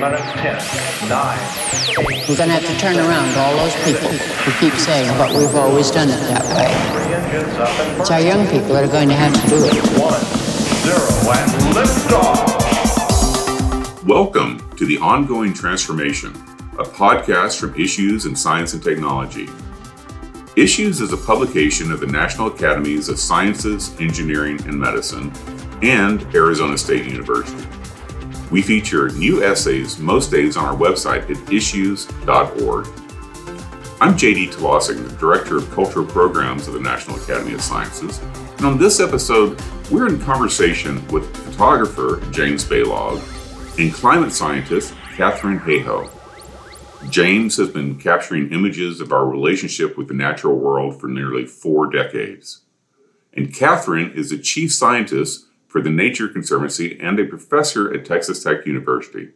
minutes, 10, 9, 8, We're going to have to turn around all those people who keep saying, but we've always done it that way. It's our young people that are going to have to do it. One, zero, and liftoff. Welcome to The Ongoing Transformation, a podcast from Issues in Science and Technology. Issues is a publication of the National Academies of Sciences, Engineering, and Medicine and Arizona State University. We feature new essays most days on our website at issues.org. I'm JD Talasek, the Director of Cultural Programs of the National Academy of Sciences, and on this episode, we're in conversation with photographer James Balog and climate scientist Katharine Hayhoe. James has been capturing images of our relationship with the natural world for nearly four decades. And Katharine is the chief scientist for the Nature Conservancy and a professor at Texas Tech University.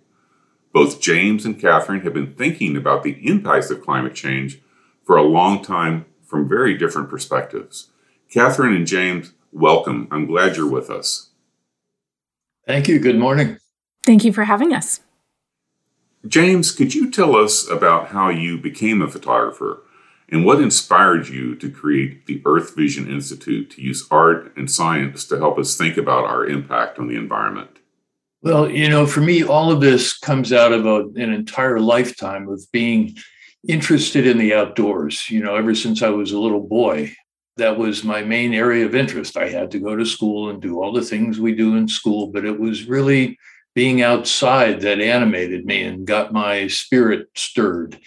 Both James and Katharine have been thinking about the impacts of climate change for a long time from very different perspectives. Katharine and James, welcome. I'm glad you're with us. Thank you. Good morning. Thank you for having us. James, could you tell us about how you became a photographer and what inspired you to create the Earth Vision Institute to use art and science to help us think about our impact on the environment? Well, you know, for me, all of this comes out of a, an entire lifetime of being interested in the outdoors. You know, ever since I was a little boy, that was my main area of interest. I had to go to school and do all the things we do in school, but it was really being outside that animated me and got my spirit stirred.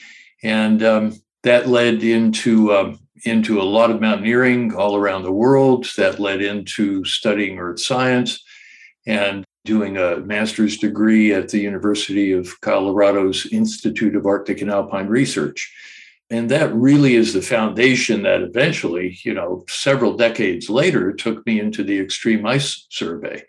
And um, that led into um, into a lot of mountaineering all around the world. That led into studying earth science and doing a master's degree at the University of Colorado's Institute of Arctic and Alpine Research. And that really is the foundation that eventually, you know, several decades later, took me into the Extreme Ice Survey.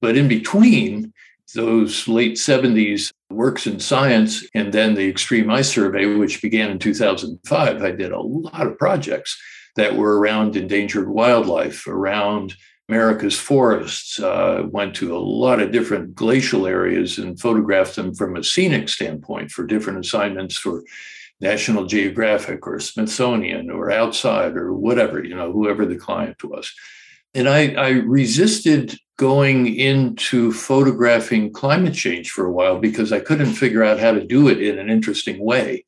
But in between, those late 70s works in science and then the extreme ice survey which began in 2005 i did a lot of projects that were around endangered wildlife around america's forests uh, went to a lot of different glacial areas and photographed them from a scenic standpoint for different assignments for national geographic or smithsonian or outside or whatever you know whoever the client was. And I, I resisted going into photographing climate change for a while because I couldn't figure out how to do it in an interesting way.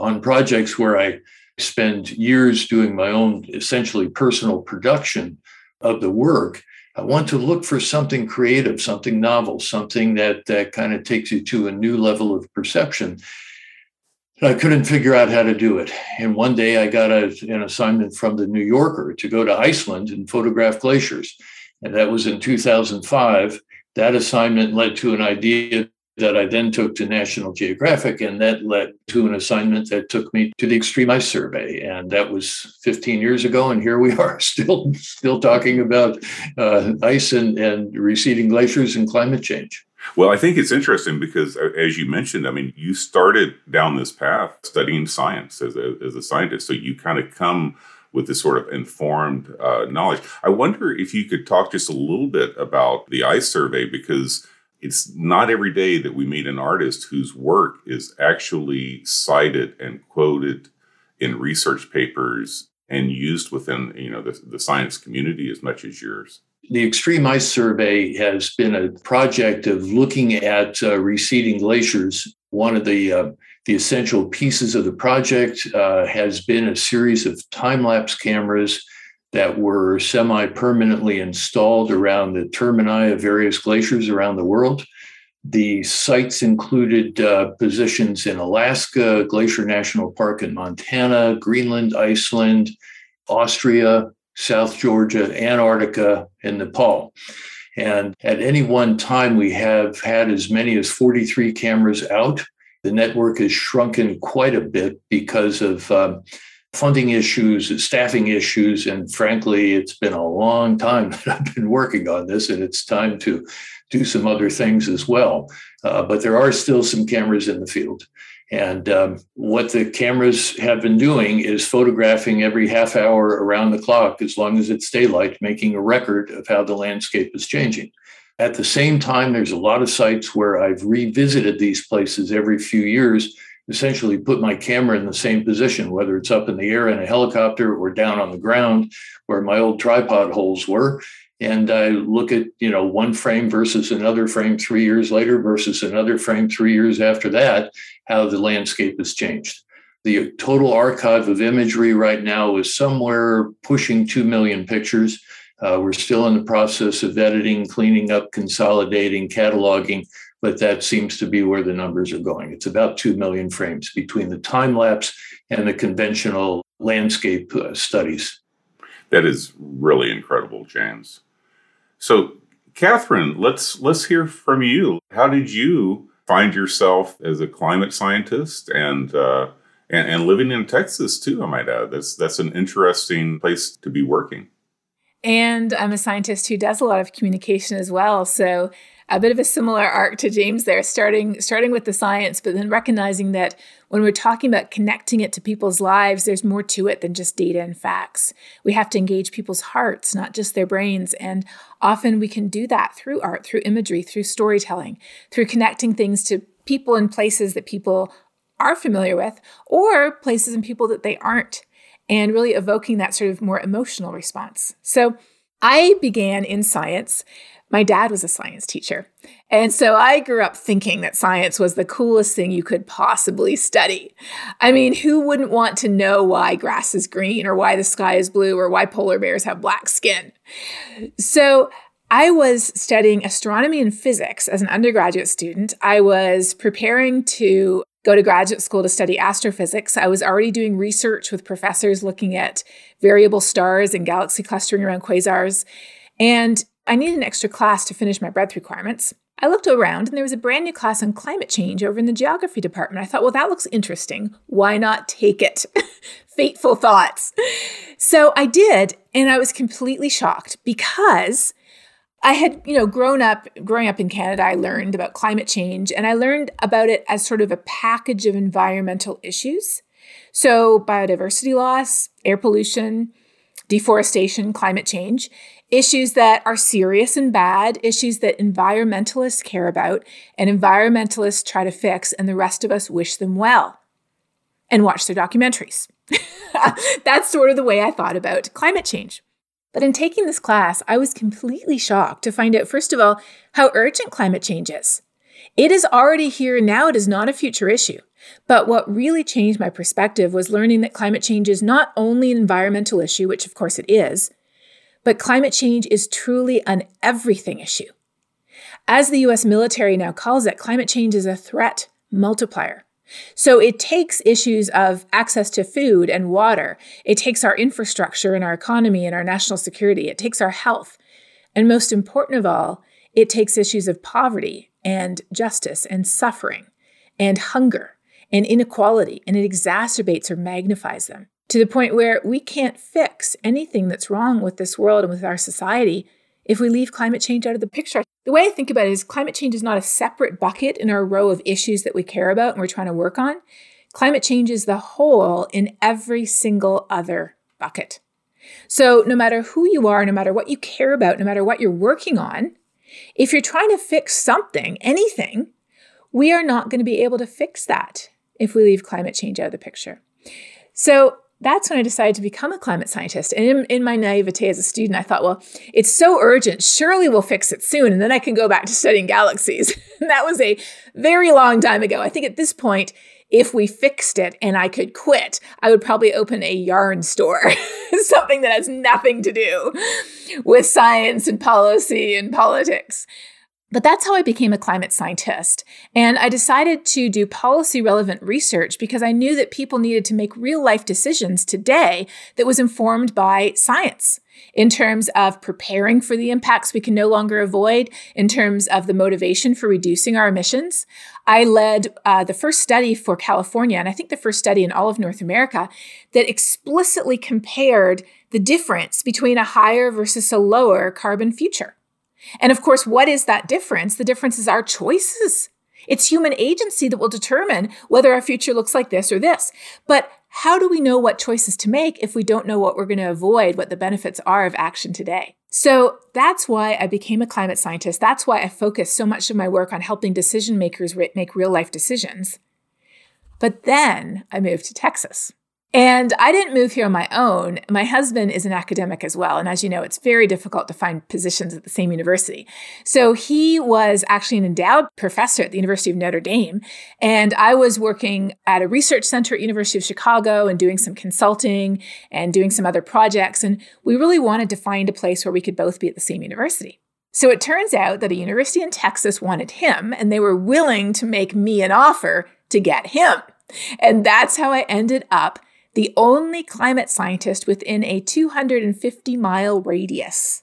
On projects where I spend years doing my own essentially personal production of the work, I want to look for something creative, something novel, something that, that kind of takes you to a new level of perception. I couldn't figure out how to do it. And one day I got a, an assignment from the New Yorker to go to Iceland and photograph glaciers. And that was in 2005. That assignment led to an idea that I then took to National Geographic, and that led to an assignment that took me to the Extreme Ice Survey, and that was 15 years ago. And here we are, still still talking about uh, ice and, and receding glaciers and climate change. Well, I think it's interesting because, as you mentioned, I mean, you started down this path studying science as a, as a scientist. So you kind of come with this sort of informed uh, knowledge. I wonder if you could talk just a little bit about the ICE survey because it's not every day that we meet an artist whose work is actually cited and quoted in research papers and used within you know the, the science community as much as yours. The Extreme Ice Survey has been a project of looking at uh, receding glaciers. One of the uh, the essential pieces of the project uh, has been a series of time lapse cameras that were semi permanently installed around the termini of various glaciers around the world. The sites included uh, positions in Alaska, Glacier National Park in Montana, Greenland, Iceland, Austria, South Georgia, Antarctica, and Nepal. And at any one time, we have had as many as 43 cameras out. The network has shrunken quite a bit because of um, funding issues, staffing issues, and frankly, it's been a long time that I've been working on this, and it's time to do some other things as well. Uh, but there are still some cameras in the field. And um, what the cameras have been doing is photographing every half hour around the clock, as long as it's daylight, making a record of how the landscape is changing. At the same time, there's a lot of sites where I've revisited these places every few years, essentially put my camera in the same position, whether it's up in the air in a helicopter or down on the ground where my old tripod holes were. And I look at, you know, one frame versus another frame three years later versus another frame three years after that, how the landscape has changed. The total archive of imagery right now is somewhere pushing 2 million pictures. Uh, we're still in the process of editing, cleaning up, consolidating, cataloging, but that seems to be where the numbers are going. It's about 2 million frames between the time lapse and the conventional landscape uh, studies. That is really incredible, James. So, Katharine, let's let's hear from you. How did you find yourself as a climate scientist and uh, and, and living in Texas too? I might add that's that's an interesting place to be working. And I'm a scientist who does a lot of communication as well. So a bit of a similar arc to James there, starting starting with the science, but then recognizing that when we're talking about connecting it to people's lives, there's more to it than just data and facts. We have to engage people's hearts, not just their brains. And often we can do that through art, through imagery, through storytelling, through connecting things to people and places that people are familiar with, or places and people that they aren't and really evoking that sort of more emotional response. So I began in science. My dad was a science teacher. And so I grew up thinking that science was the coolest thing you could possibly study. I mean, who wouldn't want to know why grass is green or why the sky is blue or why polar bears have black skin? So I was studying astronomy and physics as an undergraduate student. I was preparing to go to graduate school to study astrophysics. I was already doing research with professors looking at variable stars and galaxy clustering around quasars. And I needed an extra class to finish my breadth requirements. I looked around and there was a brand new class on climate change over in the geography department. I thought, well, that looks interesting. Why not take it? Fateful thoughts. So I did, and I was completely shocked because I had, you know, grown up, growing up in Canada, I learned about climate change and I learned about it as sort of a package of environmental issues. So, biodiversity loss, air pollution, deforestation, climate change, issues that are serious and bad, issues that environmentalists care about and environmentalists try to fix, and the rest of us wish them well and watch their documentaries. That's sort of the way I thought about climate change. But in taking this class, I was completely shocked to find out, first of all, how urgent climate change is. It is already here now, it is not a future issue. But what really changed my perspective was learning that climate change is not only an environmental issue, which of course it is, but climate change is truly an everything issue. As the US military now calls it, climate change is a threat multiplier. So it takes issues of access to food and water. It takes our infrastructure and our economy and our national security. It takes our health. And most important of all, it takes issues of poverty and justice and suffering and hunger and inequality, and it exacerbates or magnifies them to the point where we can't fix anything that's wrong with this world and with our society if we leave climate change out of the picture. The way I think about it is climate change is not a separate bucket in our row of issues that we care about and we're trying to work on. Climate change is the whole in every single other bucket. So, no matter who you are, no matter what you care about, no matter what you're working on, if you're trying to fix something, anything, we are not going to be able to fix that if we leave climate change out of the picture. So, that's when I decided to become a climate scientist. And in, in, my naivete as a student, I thought, well, it's so urgent. Surely we'll fix it soon. And then I can go back to studying galaxies. and that was a very long time ago. I think at this point, if we fixed it and I could quit, I would probably open a yarn store, something that has nothing to do with science and policy and politics. But that's how I became a climate scientist. And I decided to do policy relevant research because I knew that people needed to make real life decisions today that was informed by science in terms of preparing for the impacts we can no longer avoid, in terms of the motivation for reducing our emissions. I led uh, the first study for California, and I think the first study in all of North America, that explicitly compared the difference between a higher versus a lower carbon future. And of course, what is that difference? The difference is our choices. It's human agency that will determine whether our future looks like this or this. But how do we know what choices to make if we don't know what we're going to avoid, what the benefits are of action today? So that's why I became a climate scientist. That's why I focus so much of my work on helping decision makers make real life decisions. But then I moved to Texas. And I didn't move here on my own. My husband is an academic as well. And as you know, it's very difficult to find positions at the same university. So he was actually an endowed professor at the University of Notre Dame. And I was working at a research center at University of Chicago and doing some consulting and doing some other projects. And we really wanted to find a place where we could both be at the same university. So it turns out that a university in Texas wanted him, and they were willing to make me an offer to get him. And that's how I ended up the only climate scientist within a 250 mile radius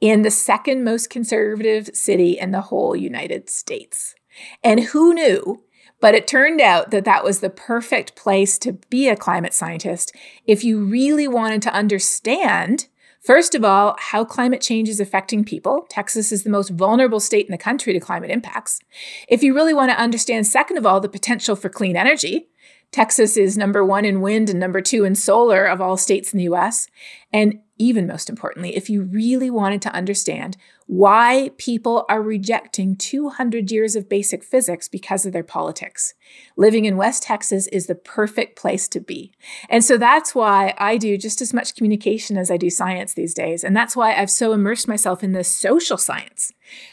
in the second most conservative city in the whole United States. And who knew? But it turned out that that was the perfect place to be a climate scientist if you really wanted to understand First of all, how climate change is affecting people. Texas is the most vulnerable state in the country to climate impacts. If you really want to understand, second of all, the potential for clean energy, Texas is number one in wind and number two in solar of all states in the US. And even most importantly, if you really wanted to understand why people are rejecting 200 years of basic physics because of their politics, living in West Texas is the perfect place to be. And so that's why I do just as much communication as I do science these days. And that's why I've so immersed myself in the social science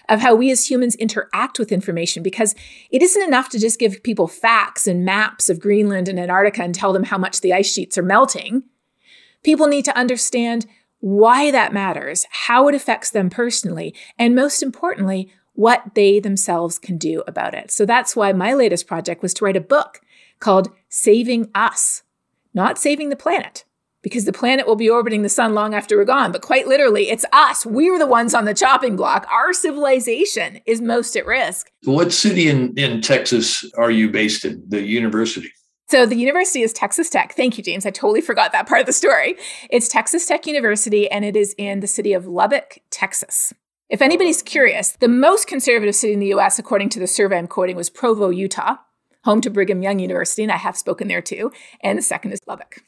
of how we as humans interact with information because it isn't enough to just give people facts and maps of Greenland and Antarctica and tell them how much the ice sheets are melting. People need to understand why that matters, how it affects them personally, and most importantly, what they themselves can do about it. So that's why my latest project was to write a book called Saving Us, not saving the planet, because the planet will be orbiting the sun long after we're gone. But quite literally, it's us. We're the ones on the chopping block. Our civilization is most at risk. What city in, in Texas are you based in, the university? So the university is Texas Tech. Thank you, James. I totally forgot that part of the story. It's Texas Tech University, and it is in the city of Lubbock, Texas. If anybody's curious, the most conservative city in the US, according to the survey I'm quoting, was Provo, Utah, home to Brigham Young University, and I have spoken there too. And the second is Lubbock.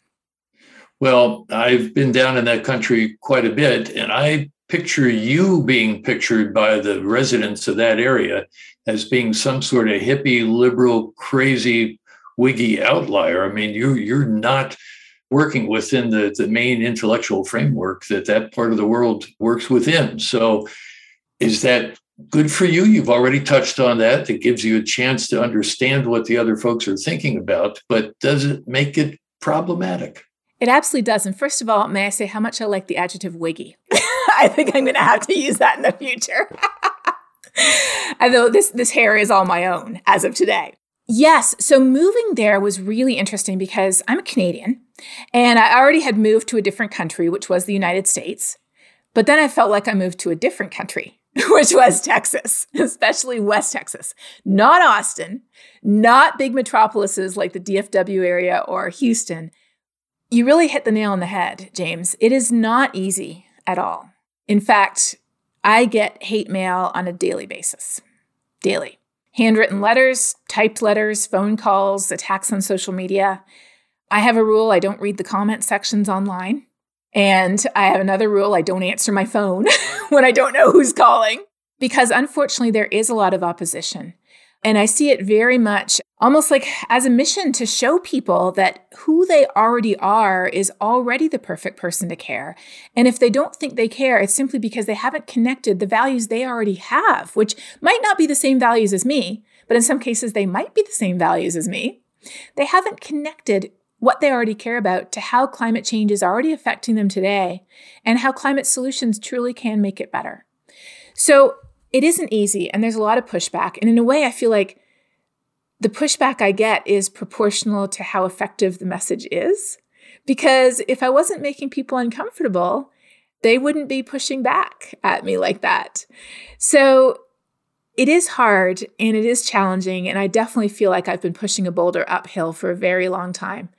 Well, I've been down in that country quite a bit, and I picture you being pictured by the residents of that area as being some sort of hippie, liberal, crazy wiggy outlier. I mean, you you're not working within the, the main intellectual framework that that part of the world works within. So is that good for you? You've already touched on that. It gives you a chance to understand what the other folks are thinking about, but does it make it problematic? It absolutely does. And first of all, may I say how much I like the adjective wiggy? I think I'm going to have to use that in the future. Although this this hair is all my own as of today. Yes. So moving there was really interesting because I'm a Canadian and I already had moved to a different country, which was the United States. But then I felt like I moved to a different country, which was Texas, especially West Texas, not Austin, not big metropolises like the DFW area or Houston. You really hit the nail on the head, James. It is not easy at all. In fact, I get hate mail on a daily basis. Daily handwritten letters, typed letters, phone calls, attacks on social media. I have a rule I don't read the comment sections online. And I have another rule I don't answer my phone when I don't know who's calling. Because unfortunately, there is a lot of opposition. And I see it very much almost like as a mission to show people that who they already are is already the perfect person to care. And if they don't think they care, it's simply because they haven't connected the values they already have, which might not be the same values as me, but in some cases, they might be the same values as me. They haven't connected what they already care about to how climate change is already affecting them today and how climate solutions truly can make it better. So it isn't easy and there's a lot of pushback. And in a way, I feel like the pushback I get is proportional to how effective the message is. Because if I wasn't making people uncomfortable, they wouldn't be pushing back at me like that. So it is hard and it is challenging. And I definitely feel like I've been pushing a boulder uphill for a very long time.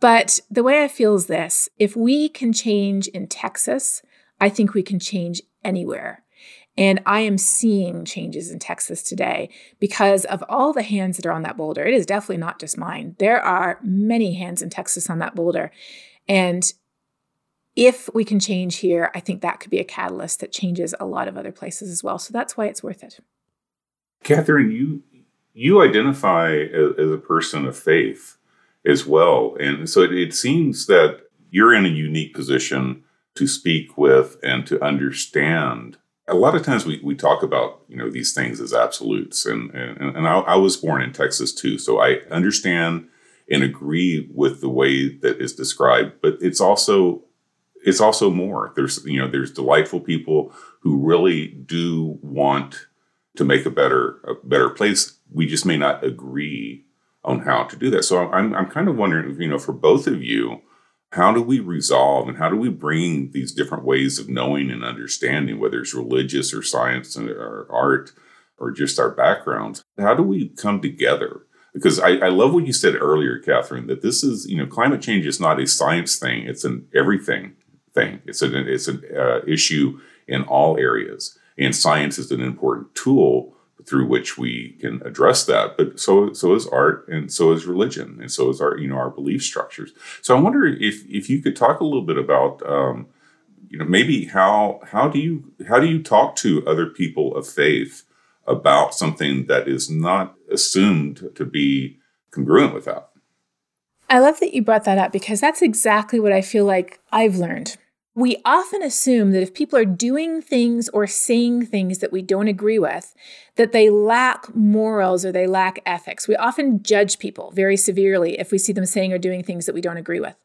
But the way I feel is this if we can change in Texas, I think we can change anywhere. And I am seeing changes in Texas today because of all the hands that are on that boulder. It is definitely not just mine. There are many hands in Texas on that boulder. And if we can change here, I think that could be a catalyst that changes a lot of other places as well. So that's why it's worth it. Katharine, you you identify as, a person of faith as well, and so it, it seems that you're in a unique position to speak with and to understand a lot of times we, we talk about you know these things as absolutes and and, and I, I, was born in texas too so i understand and agree with the way that is described but it's also it's also more. There's you know there's delightful people who really do want to make a better a better place. We just may not agree on how to do that. So i'm, I'm kind of wondering you know for both of you how do we resolve and how do we bring these different ways of knowing and understanding, whether it's religious or science or art or just our backgrounds? How do we come together? Because I, I love what you said earlier, Katharine, that this is, you know, climate change is not a science thing, it's an everything thing. It's an, it's an uh, issue in all areas. And science is an important tool through which we can address that. But so so is art, and so is religion, and so is our you know our belief structures. So I wonder if if you could talk a little bit about um, you know maybe how how do you how do you talk to other people of faith about something that is not assumed to be congruent with that. I love that you brought that up because that's exactly what I feel like I've learned we often assume that if people are doing things or saying things that we don't agree with, that they lack morals or they lack ethics. We often judge people very severely if we see them saying or doing things that we don't agree with.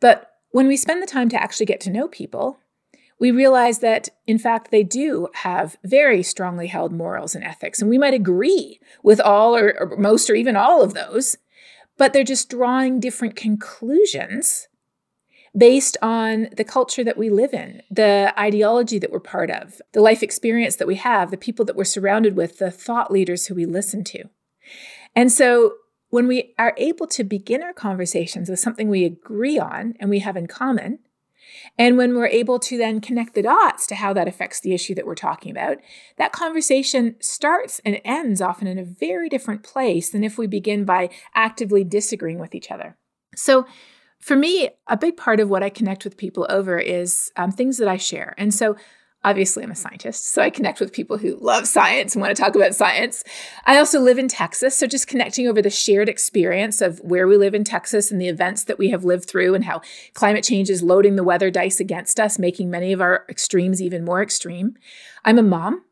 But when we spend the time to actually get to know people, we realize that, in fact, they do have very strongly held morals and ethics. And we might agree with all or, or most or even all of those, but they're just drawing different conclusions based on the culture that we live in, the ideology that we're part of, the life experience that we have, the people that we're surrounded with, the thought leaders who we listen to. And so when we are able to begin our conversations with something we agree on and we have in common, and when we're able to then connect the dots to how that affects the issue that we're talking about, that conversation starts and ends often in a very different place than if we begin by actively disagreeing with each other. So, for me, a big part of what I connect with people over is um, things that I share. And so, obviously, I'm a scientist, so I connect with people who love science and want to talk about science. I also live in Texas, so just connecting over the shared experience of where we live in Texas and the events that we have lived through and how climate change is loading the weather dice against us, making many of our extremes even more extreme. I'm a mom,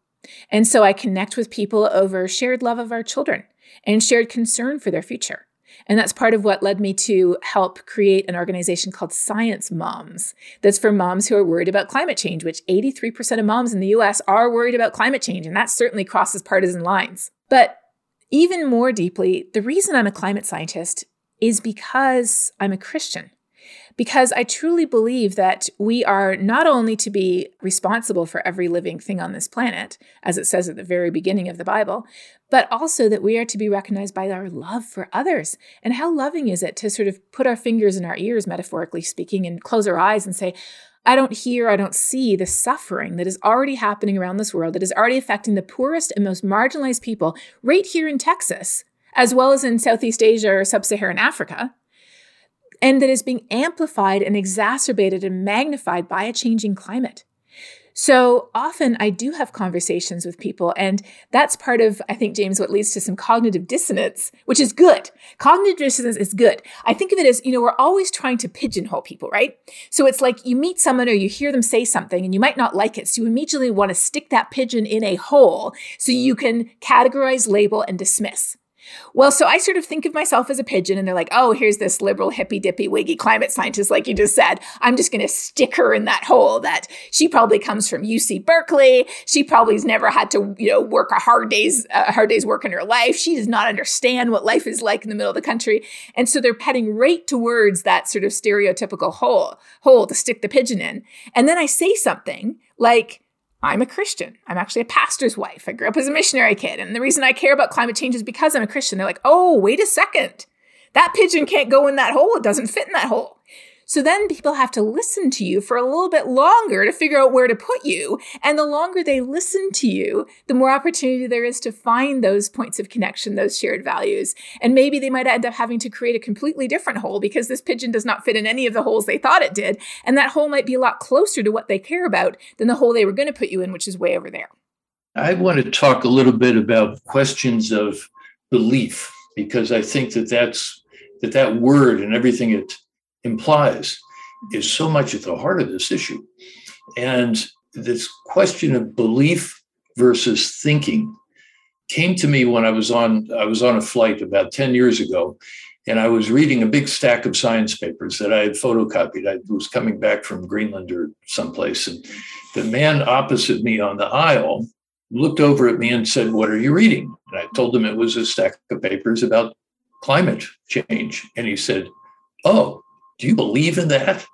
and so I connect with people over shared love of our children and shared concern for their future. And that's part of what led me to help create an organization called Science Moms. That's for moms who are worried about climate change, which 83% of moms in the US are worried about climate change. And that certainly crosses partisan lines. But even more deeply, the reason I'm a climate scientist is because I'm a Christian because I truly believe that we are not only to be responsible for every living thing on this planet, as it says at the very beginning of the Bible, but also that we are to be recognized by our love for others. And how loving is it to sort of put our fingers in our ears, metaphorically speaking, and close our eyes and say, I don't hear, I don't see the suffering that is already happening around this world, that is already affecting the poorest and most marginalized people right here in Texas, as well as in Southeast Asia or Sub Saharan Africa and that is being amplified and exacerbated and magnified by a changing climate. So often I do have conversations with people, and that's part of, I think, James, what leads to some cognitive dissonance, which is good. Cognitive dissonance is good. I think of it as, you know, we're always trying to pigeonhole people, right? So it's like you meet someone or you hear them say something and you might not like it. So you immediately want to stick that pigeon in a hole so you can categorize, label, and dismiss. Well, so I sort of think of myself as a pigeon, and they're like, oh, here's this liberal, hippy dippy, wiggy climate scientist, like you just said. I'm just going to stick her in that hole that she probably comes from UC Berkeley. She probably's never had to, you know, work a hard day's, hard day's work in her life. She does not understand what life is like in the middle of the country. And so they're heading right towards that sort of stereotypical hole, hole to stick the pigeon in. And then I say something like, I'm a Christian. I'm actually a pastor's wife. I grew up as a missionary kid. And the reason I care about climate change is because I'm a Christian. They're like, oh, wait a second. That pigeon can't go in that hole. It doesn't fit in that hole. So then people have to listen to you for a little bit longer to figure out where to put you. And the longer they listen to you, the more opportunity there is to find those points of connection, those shared values. And maybe they might end up having to create a completely different hole because this pigeon does not fit in any of the holes they thought it did. And that hole might be a lot closer to what they care about than the hole they were going to put you in, which is way over there. I want to talk a little bit about questions of belief because I think that that's that that word and everything it implies is so much at the heart of this issue. And this question of belief versus thinking came to me when I was on I was on a flight about 10 years ago and I was reading a big stack of science papers that I had photocopied. I was coming back from Greenland or someplace and the man opposite me on the aisle looked over at me and said, What are you reading? And I told him it was a stack of papers about climate change. And he said, Oh, do you believe in that?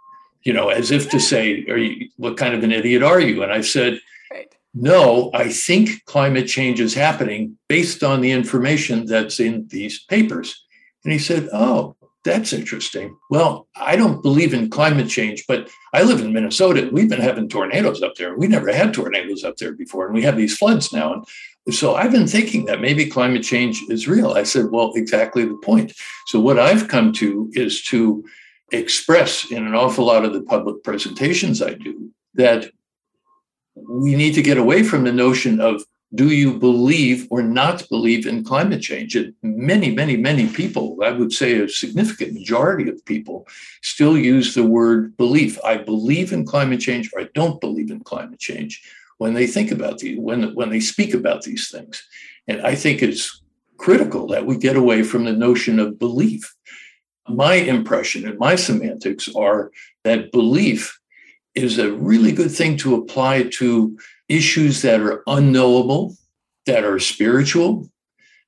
You know, as if to say, Are you what kind of an idiot are you? And I said, right. No, I think climate change is happening based on the information that's in these papers. And he said, Oh, that's interesting. Well, I don't believe in climate change, but I live in Minnesota. We've been having tornadoes up there. We never had tornadoes up there before, and we have these floods now. And so I've been thinking that maybe climate change is real. I said, well, exactly the point. So what I've come to is to express in an awful lot of the public presentations I do that we need to get away from the notion of do you believe or not believe in climate change? And many, many, many people, I would say a significant majority of people, still use the word belief. I believe in climate change or I don't believe in climate change when they think about these, when, when they speak about these things. And I think it's critical that we get away from the notion of belief. My impression and my semantics are that belief is a really good thing to apply to issues that are unknowable, that are spiritual,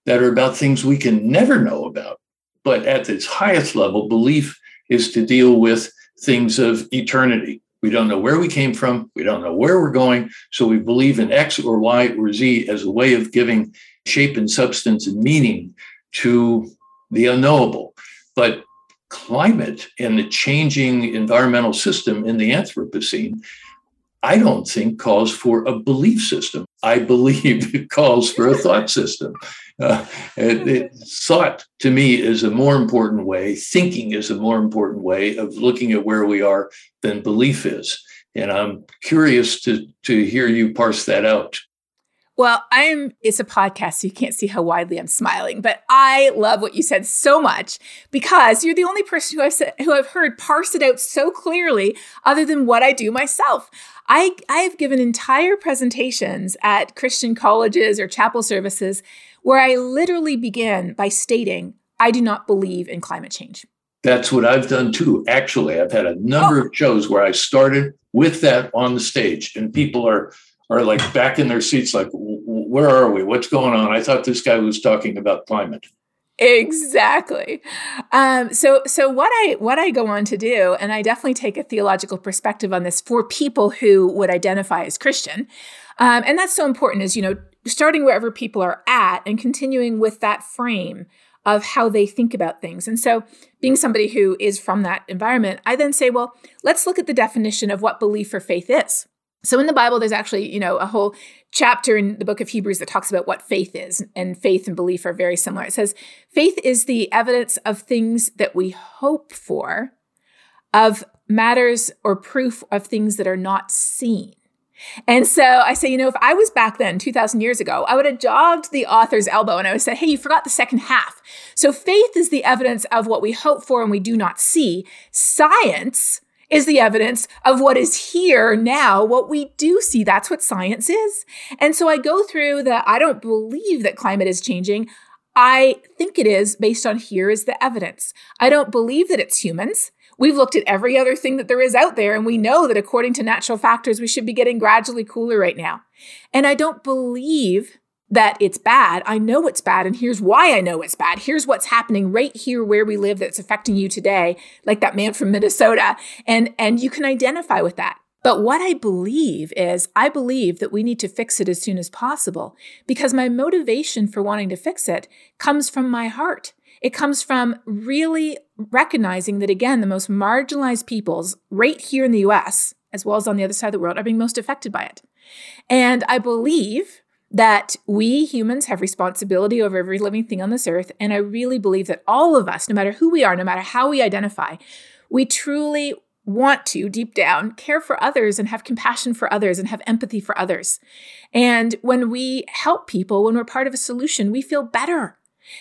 that are about things we can never know about. But at its highest level, belief is to deal with things of eternity. We don't know where we came from. We don't know where we're going. So we believe in X or Y or Z as a way of giving shape and substance and meaning to the unknowable. But climate and the changing environmental system in the Anthropocene I don't think calls for a belief system. I believe it calls for a thought system. Uh, it, it, thought to me is a more important way, thinking is a more important way of looking at where we are than belief is. And I'm curious to, to hear you parse that out. Well, I'm it's a podcast, so you can't see how widely I'm smiling, but I love what you said so much because you're the only person who I've said, who I've heard parse it out so clearly other than what I do myself. I I have given entire presentations at Christian colleges or chapel services where I literally begin by stating I do not believe in climate change. That's what I've done too. Actually, I've had a number oh. of shows where I started with that on the stage and people are are like back in their seats, like, where are we? What's going on? I thought this guy was talking about climate. Exactly. Um, so, so what I what I go on to do, and I definitely take a theological perspective on this for people who would identify as Christian, um, and that's so important. Is you know starting wherever people are at and continuing with that frame of how they think about things. And so, being somebody who is from that environment, I then say, well, let's look at the definition of what belief or faith is. So in the Bible, there's actually, you know, a whole chapter in the book of Hebrews that talks about what faith is, and faith and belief are very similar. It says, faith is the evidence of things that we hope for, of matters or proof of things that are not seen. And so I say, you know, if I was back then, 2,000 years ago, I would have jogged the author's elbow and I would say, hey, you forgot the second half. So faith is the evidence of what we hope for and we do not see. Science is the evidence of what is here now, what we do see. That's what science is. And so I go through the I don't believe that climate is changing. I think it is based on here is the evidence. I don't believe that it's humans. We've looked at every other thing that there is out there, and we know that according to natural factors, we should be getting gradually cooler right now. And I don't believe that it's bad. I know it's bad, and here's why I know it's bad. Here's what's happening right here where we live that's affecting you today, like that man from Minnesota. And and you can identify with that. But what I believe is, I believe that we need to fix it as soon as possible because my motivation for wanting to fix it comes from my heart. It comes from really recognizing that, again, the most marginalized peoples right here in the US, as well as on the other side of the world, are being most affected by it. And I believe that we humans have responsibility over every living thing on this earth. And I really believe that all of us, no matter who we are, no matter how we identify, we truly want to, deep down, care for others and have compassion for others and have empathy for others. And when we help people, when we're part of a solution, we feel better.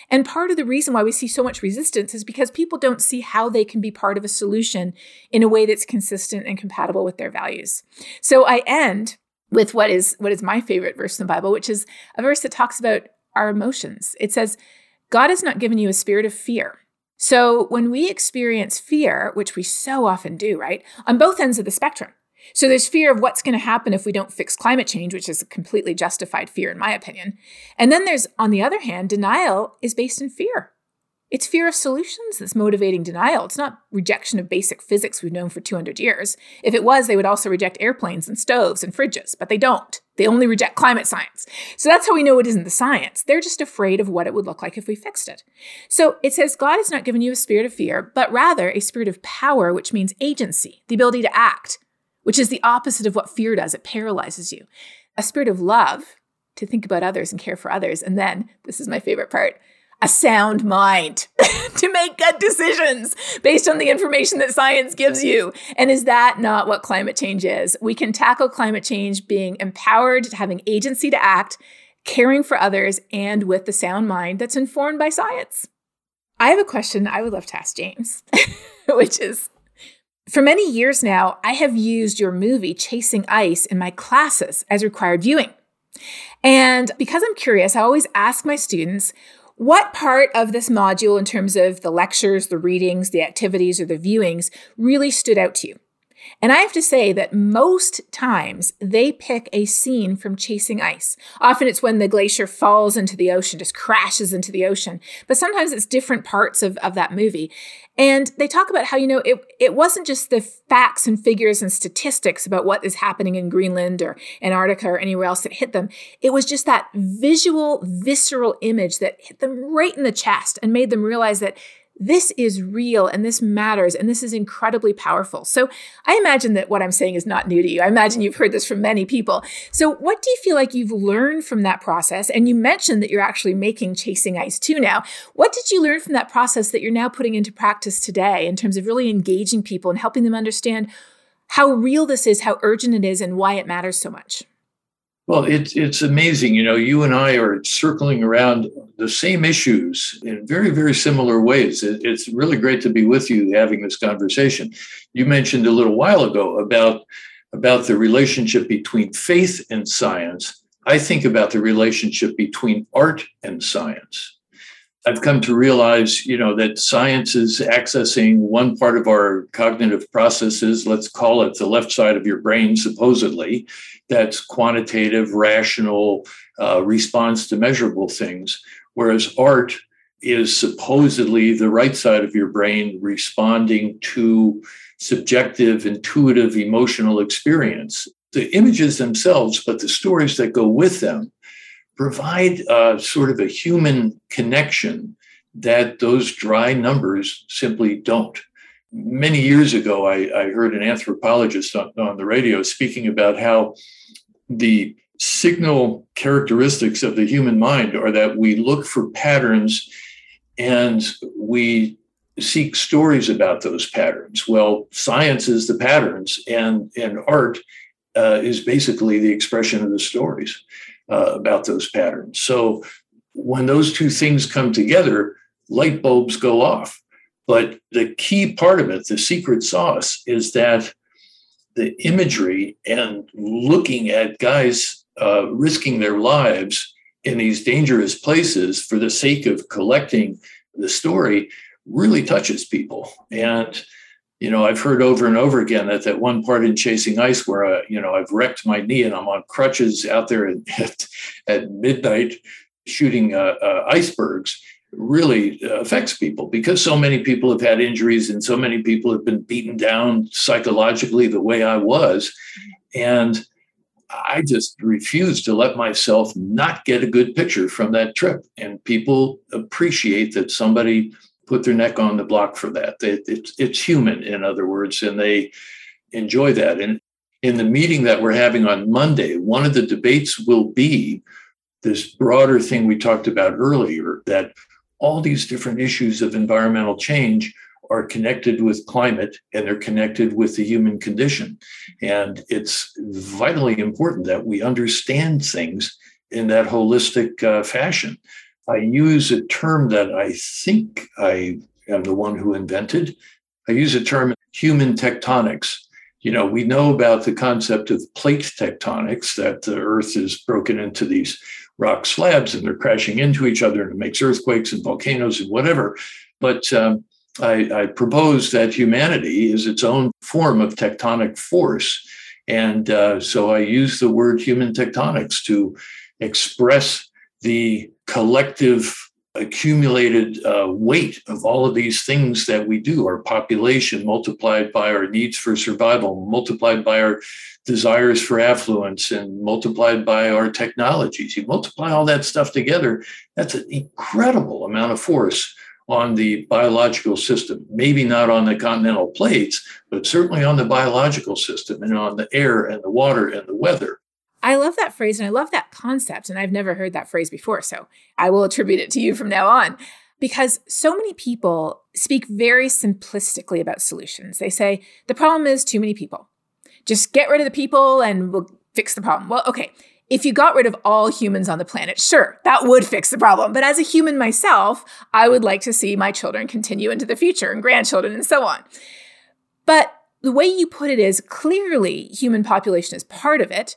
And part of the reason why we see so much resistance is because people don't see how they can be part of a solution in a way that's consistent and compatible with their values. So I end with what is what is my favorite verse in the Bible, which is a verse that talks about our emotions. It says, God has not given you a spirit of fear. So when we experience fear, which we so often do, right, on both ends of the spectrum, so there's fear of what's going to happen if we don't fix climate change, which is a completely justified fear, in my opinion. And then there's, on the other hand, denial is based in fear. It's fear of solutions that's motivating denial. It's not rejection of basic physics we've known for 200 years. If it was, they would also reject airplanes and stoves and fridges, but they don't. They only reject climate science. So that's how we know it isn't the science. They're just afraid of what it would look like if we fixed it. So it says God has not given you a spirit of fear, but rather a spirit of power, which means agency, the ability to act, which is the opposite of what fear does. It paralyzes you. A spirit of love, to think about others and care for others. And then, this is my favorite part, a sound mind to make good decisions based on the information that science gives you. And is that not what climate change is? We can tackle climate change being empowered, having agency to act, caring for others, and with the sound mind that's informed by science. I have a question I would love to ask James, which is for many years now, I have used your movie, Chasing Ice, in my classes as required viewing. And because I'm curious, I always ask my students, what part of this module, in terms of the lectures, the readings, the activities, or the viewings, really stood out to you? And I have to say that most times they pick a scene from Chasing Ice. Often it's when the glacier falls into the ocean, just crashes into the ocean. But sometimes it's different parts of, of that movie. And they talk about how, you know, it, it wasn't just the facts and figures and statistics about what is happening in Greenland or Antarctica or anywhere else that hit them. It was just that visual, visceral image that hit them right in the chest and made them realize that this is real and this matters and this is incredibly powerful. So I imagine that what I'm saying is not new to you. I imagine you've heard this from many people. So what do you feel like you've learned from that process? And you mentioned that you're actually making Chasing Ice 2 now. What did you learn from that process that you're now putting into practice today in terms of really engaging people and helping them understand how real this is, how urgent it is, and why it matters so much? Well, it's it's amazing. You know, you and I are circling around the same issues in very, very similar ways. It, it's really great to be with you having this conversation. You mentioned a little while ago about about the relationship between faith and science. I think about the relationship between art and science. I've come to realize, you know, that science is accessing one part of our cognitive processes, let's call it the left side of your brain, supposedly, that's quantitative, rational, uh, response to measurable things, whereas art is supposedly the right side of your brain responding to subjective, intuitive, emotional experience. The images themselves, but the stories that go with them, provide uh, sort of a human connection that those dry numbers simply don't many years ago, I, I heard an anthropologist on, on, the radio speaking about how the signal characteristics of the human mind are that we look for patterns and we seek stories about those patterns. Well, science is the patterns, and, and art uh, is basically the expression of the stories uh, about those patterns. So when those two things come together, light bulbs go off. But the key part of it, the secret sauce, is that the imagery and looking at guys uh, risking their lives in these dangerous places for the sake of collecting the story really touches people. And you know, I've heard over and over again that that one part in Chasing Ice where uh, you know I've wrecked my knee and I'm on crutches out there at, at, midnight shooting uh, uh, icebergs really uh, affects people because so many people have had injuries and so many people have been beaten down psychologically the way I was. And I just refuse to let myself not get a good picture from that trip. And people appreciate that somebody put their neck on the block for that. It's, it's human, in other words, and they enjoy that. And in the meeting that we're having on Monday, one of the debates will be this broader thing we talked about earlier that all these different issues of environmental change are connected with climate and they're connected with the human condition. And it's vitally important that we understand things in that holistic uh, fashion. I use a term that I think I am the one who invented. I use a term human tectonics. You know, we know about the concept of plate tectonics, that the earth is broken into these rock slabs and they're crashing into each other and it makes earthquakes and volcanoes and whatever. But um, I, I propose that humanity is its own form of tectonic force. And uh, so I use the word human tectonics to express the collective accumulated uh, weight of all of these things that we do. Our population multiplied by our needs for survival multiplied by our desires for affluence and multiplied by our technologies. You multiply all that stuff together that's an incredible amount of force on the biological system, maybe not on the continental plates, but certainly on the biological system and on the air and the water and the weather. I love that phrase and I love that concept. And I've never heard that phrase before. So I will attribute it to you from now on because so many people speak very simplistically about solutions. They say the problem is too many people. Just get rid of the people and we'll fix the problem. Well, okay, if you got rid of all humans on the planet, sure, that would fix the problem. But as a human myself, I would like to see my children continue into the future and grandchildren and so on. But the way you put it is clearly human population is part of it,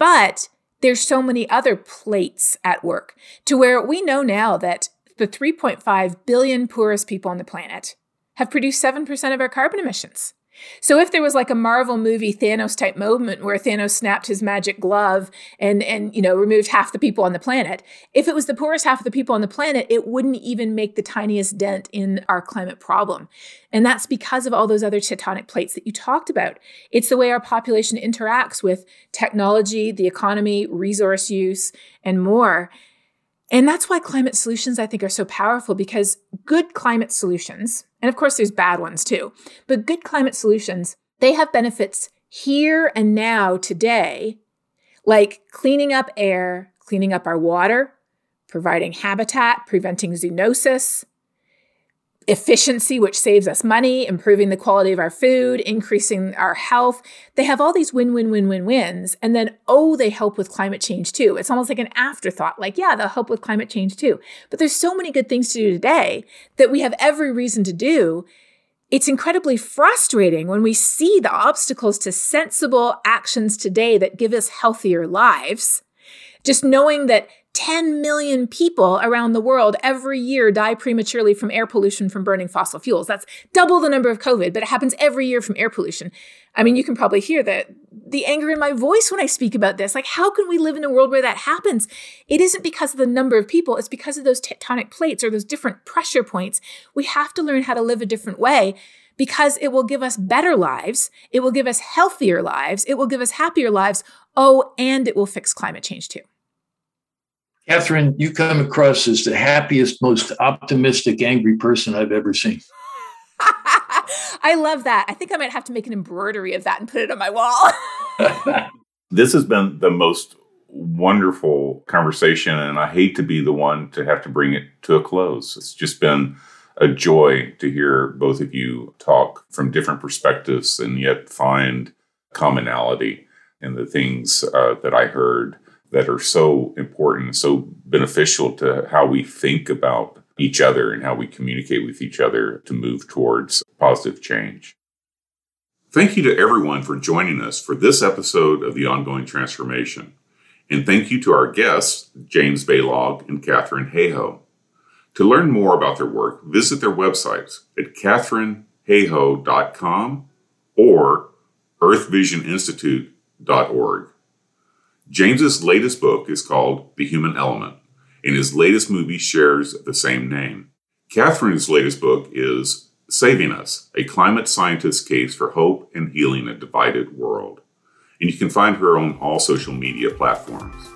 but there's so many other plates at work to where we know now that the 3.5 billion poorest people on the planet have produced 7% of our carbon emissions. So if there was like a Marvel movie Thanos type moment where Thanos snapped his magic glove and and you know removed half the people on the planet, if it was the poorest half of the people on the planet, it wouldn't even make the tiniest dent in our climate problem. And that's because of all those other tectonic plates that you talked about. It's the way our population interacts with technology, the economy, resource use, and more. And that's why climate solutions, I think, are so powerful because good climate solutions, and of course, there's bad ones too, but good climate solutions, they have benefits here and now today, like cleaning up air, cleaning up our water, providing habitat, preventing zoonosis, efficiency, which saves us money, improving the quality of our food, increasing our health. They have all these win win win win wins. And then, oh, they help with climate change too. It's almost like an afterthought, like, yeah, they'll help with climate change too. But there's so many good things to do today that we have every reason to do. It's incredibly frustrating when we see the obstacles to sensible actions today that give us healthier lives. Just knowing that 10 million people around the world every year die prematurely from air pollution from burning fossil fuels. That's double the number of COVID, but it happens every year from air pollution. I mean, you can probably hear that the anger in my voice when I speak about this. Like, how can we live in a world where that happens? It isn't because of the number of people, it's because of those tectonic plates or those different pressure points. We have to learn how to live a different way because it will give us better lives, it will give us healthier lives, it will give us happier lives. Oh, and it will fix climate change too. Katharine, you come across as the happiest, most optimistic, angry person I've ever seen. I love that. I think I might have to make an embroidery of that and put it on my wall. this has been the most wonderful conversation, and I hate to be the one to have to bring it to a close. It's just been a joy to hear both of you talk from different perspectives and yet find commonality in the things uh, that I heard that are so important, and so beneficial to how we think about each other and how we communicate with each other to move towards positive change. Thank you to everyone for joining us for this episode of The Ongoing Transformation. And thank you to our guests, James Balog and Katharine Hayhoe. To learn more about their work, visit their websites at katharinehayhoe.com or earthvisioninstitute.org. James's latest book is called The Human Element, and his latest movie shares the same name. Katharine's latest book is Saving Us A Climate Scientist's Case for Hope and Healing a Divided World. And you can find her on all social media platforms.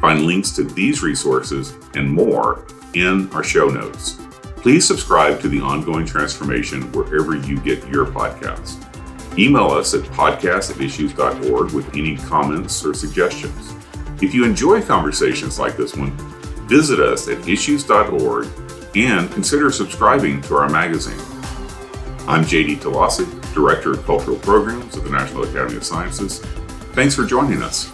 Find links to these resources and more in our show notes. Please subscribe to the ongoing transformation wherever you get your podcast. Email us at podcast at issues.org with any comments or suggestions. If you enjoy conversations like this one, visit us at issues.org and consider subscribing to our magazine. I'm JD Talasek, Director of Cultural Programs at the National Academy of Sciences. Thanks for joining us.